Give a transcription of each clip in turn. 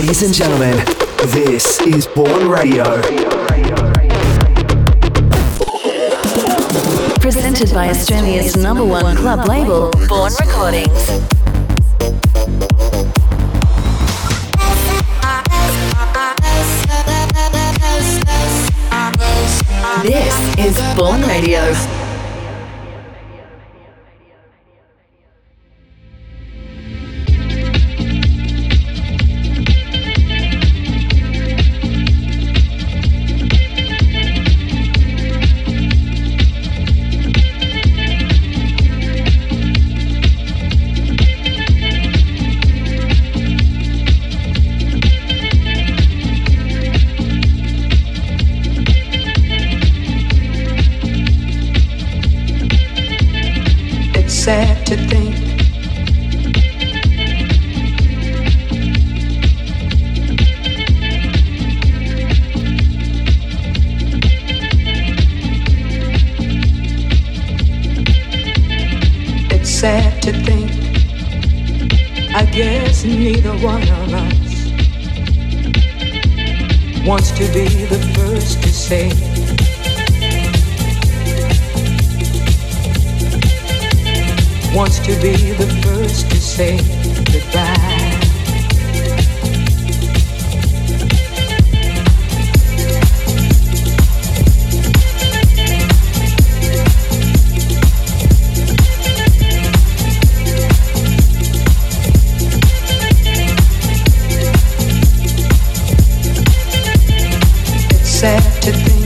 Ladies and gentlemen, this is Bourne Radio. Presented by Australia's number one club label, Bourne Recordings. This is Bourne Radio. sad to think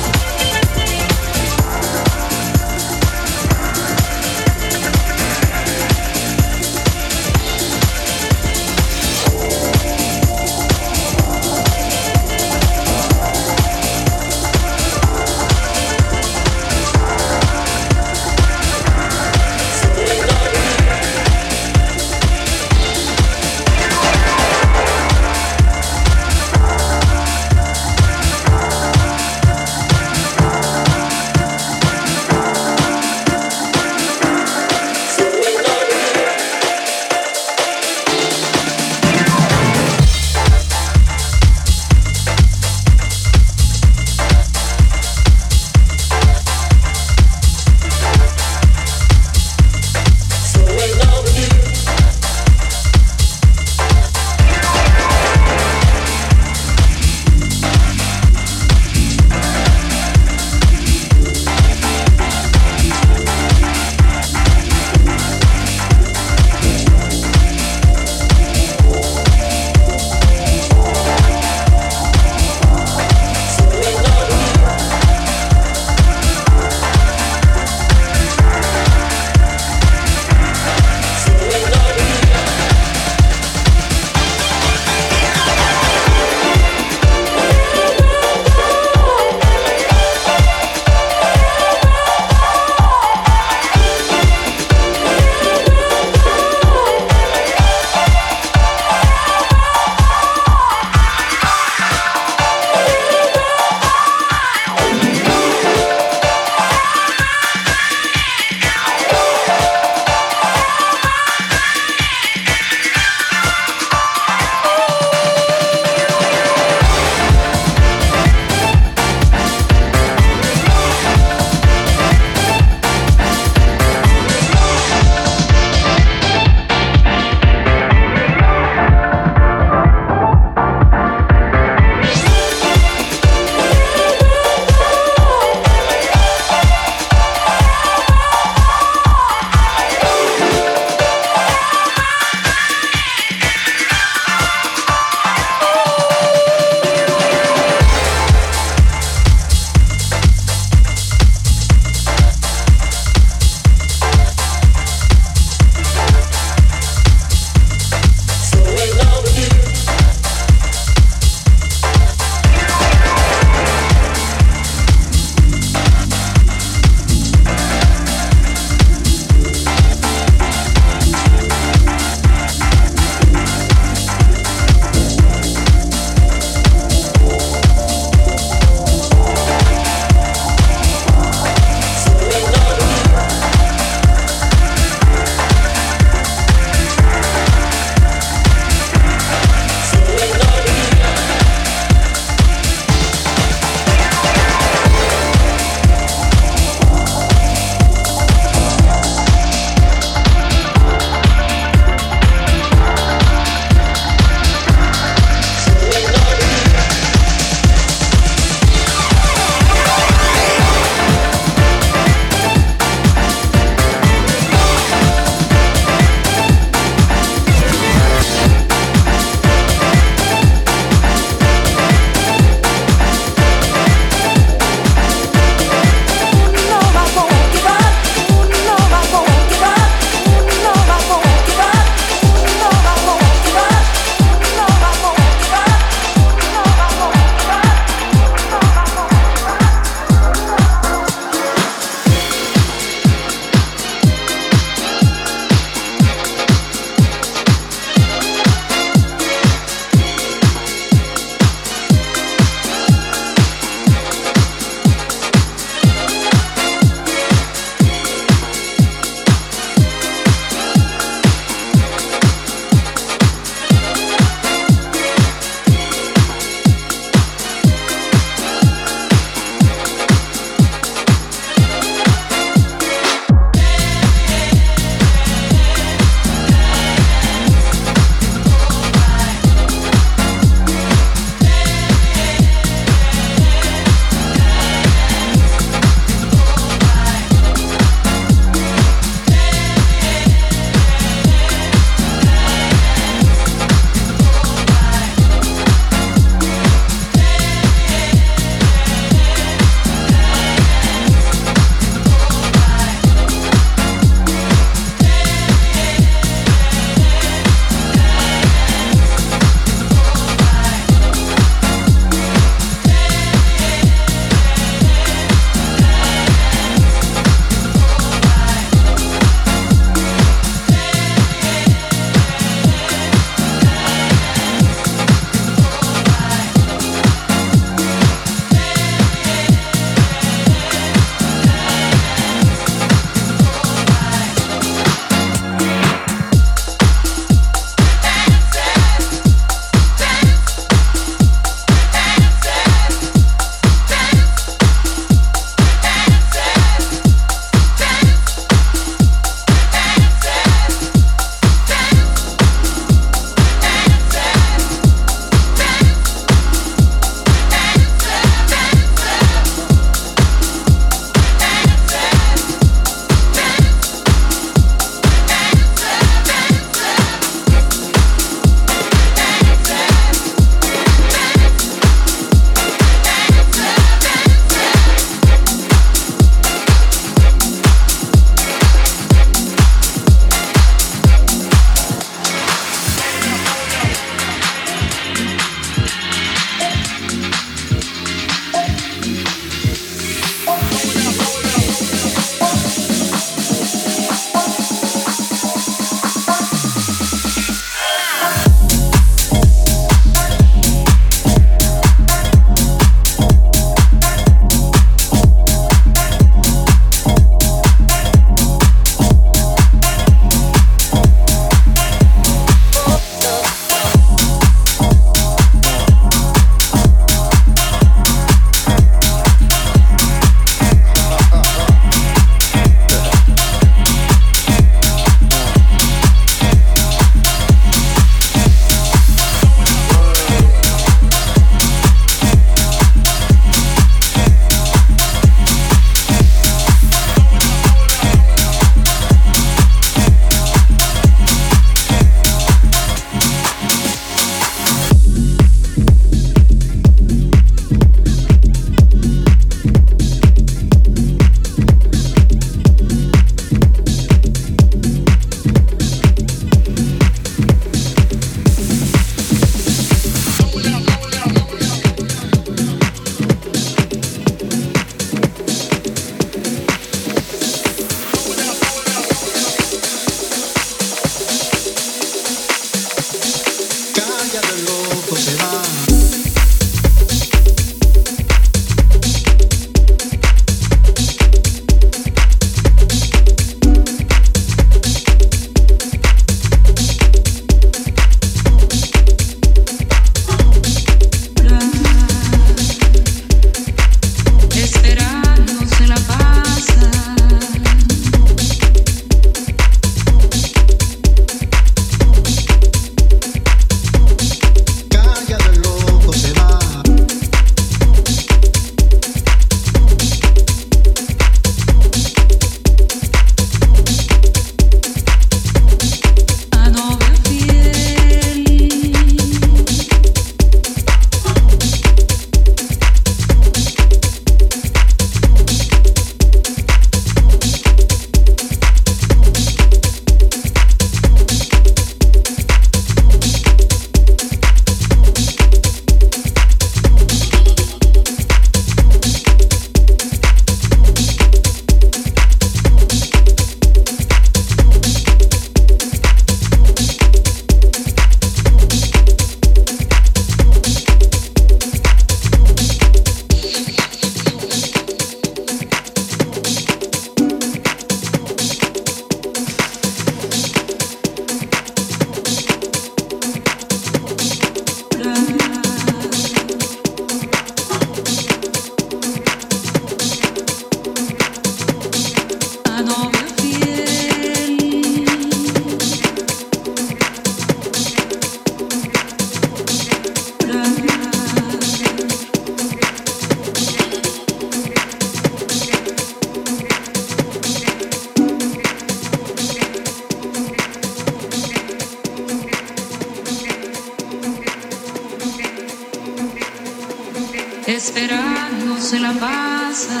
esperando se la pasa.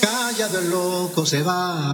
Callado el loco se va.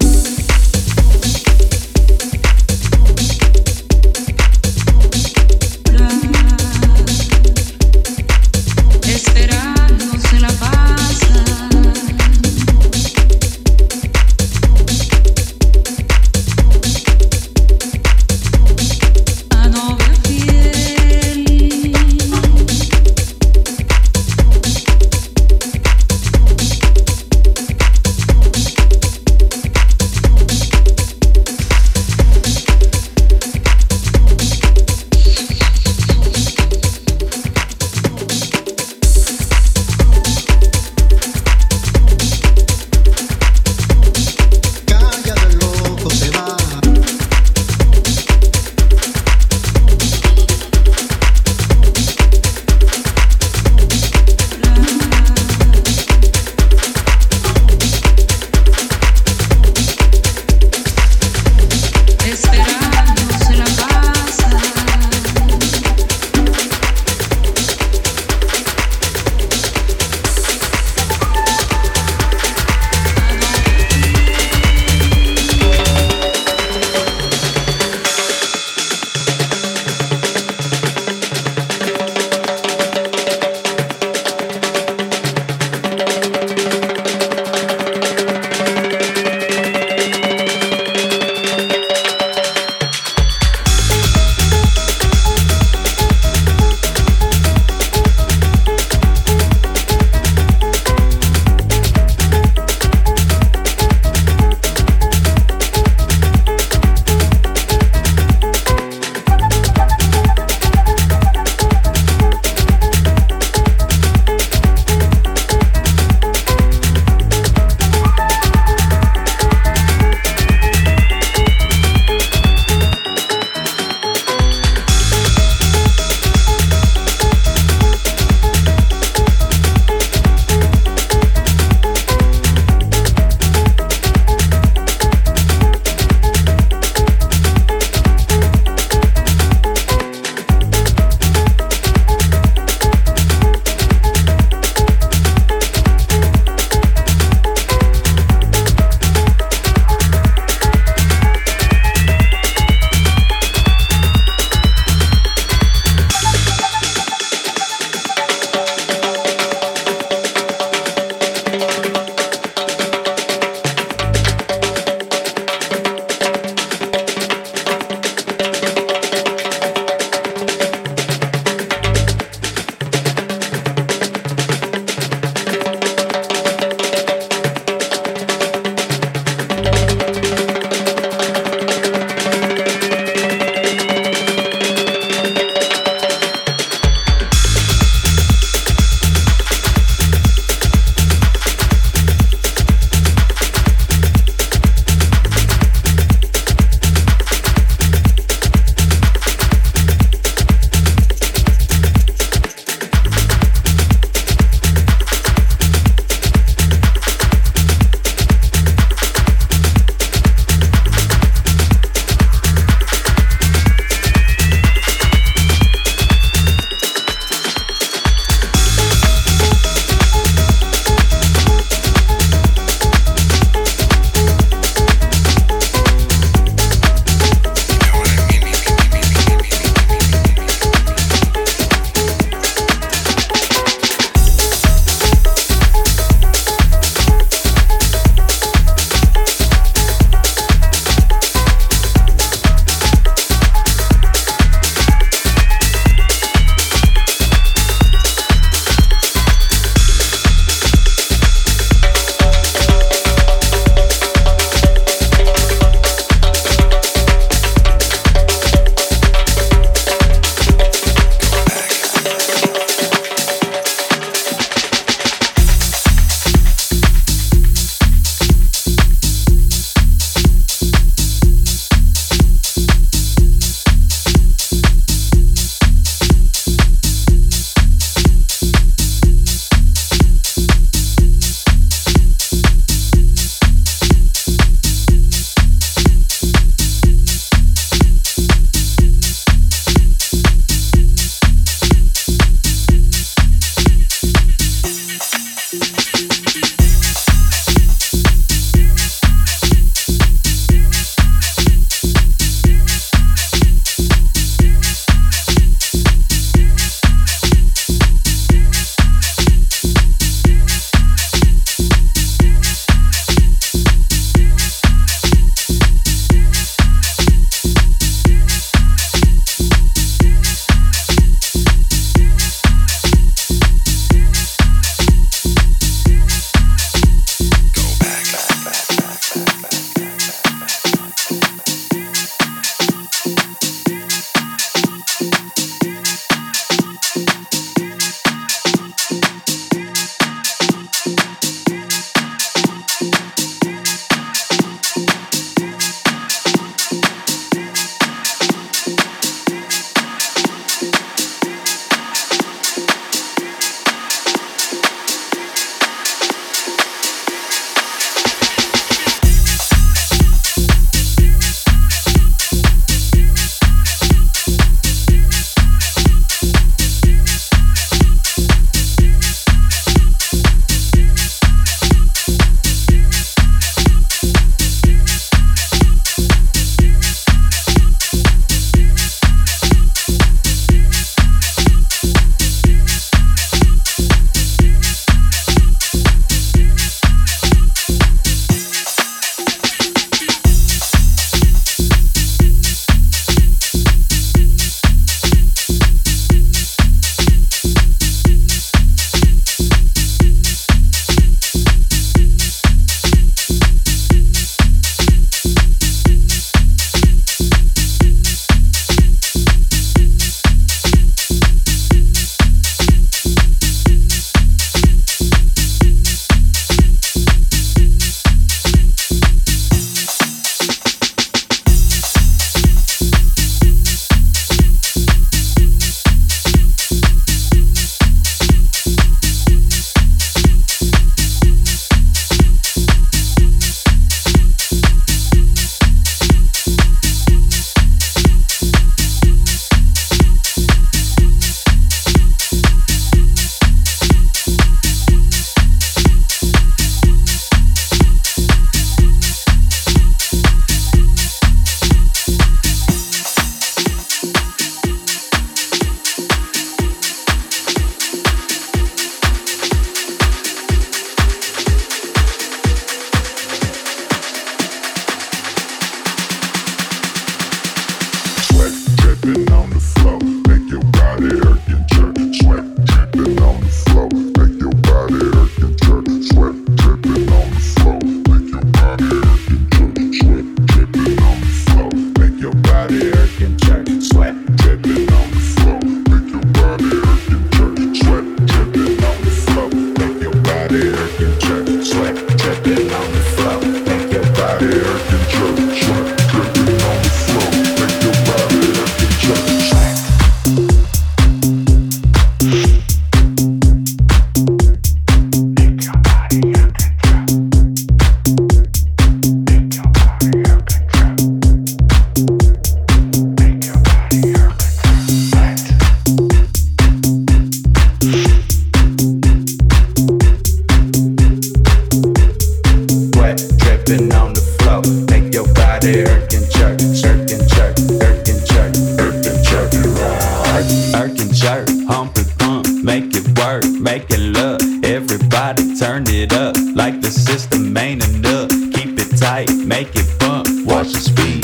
tight, make it bump, watch the feet.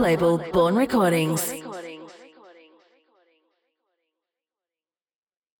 Label.